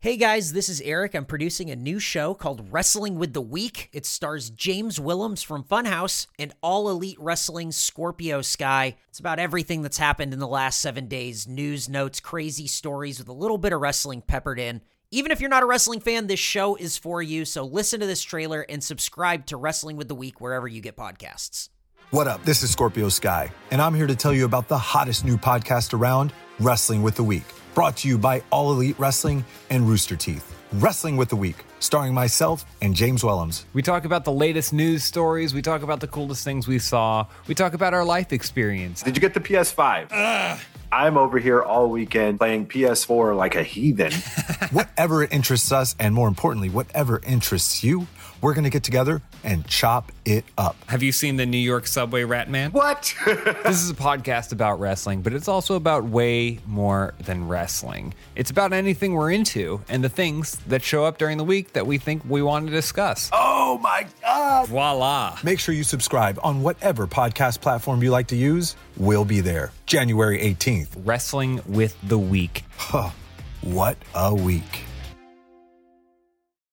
Hey guys, this is Eric. I'm producing a new show called Wrestling with the Week. It stars James Willems from Funhaus and All Elite Wrestling Scorpio Sky. It's about everything that's happened in the last seven days news, notes, crazy stories with a little bit of wrestling peppered in. Even if you're not a wrestling fan, this show is for you. So listen to this trailer and subscribe to Wrestling with the Week wherever you get podcasts. What up? This is Scorpio Sky, and I'm here to tell you about the hottest new podcast around, Wrestling with the Week, brought to you by All Elite Wrestling and Rooster Teeth. Wrestling with the Week, starring myself and James Willems. We talk about the latest news stories. We talk about the coolest things we saw. We talk about our life experience. Did you get the PS5? I'm over here all weekend playing PS4 like a heathen. whatever interests us, and more importantly, whatever interests you, we're going to get together and chop it up. Have you seen the New York subway rat man? what? This is a podcast about wrestling, but it's also about way more than wrestling. It's about anything we're into and the things that show up during the week that we think we want to discuss. Oh my God! Voila. Make sure you subscribe on whatever podcast platform you like to use. We'll be there January 18th. Wrestling with the week. Huh, what a week.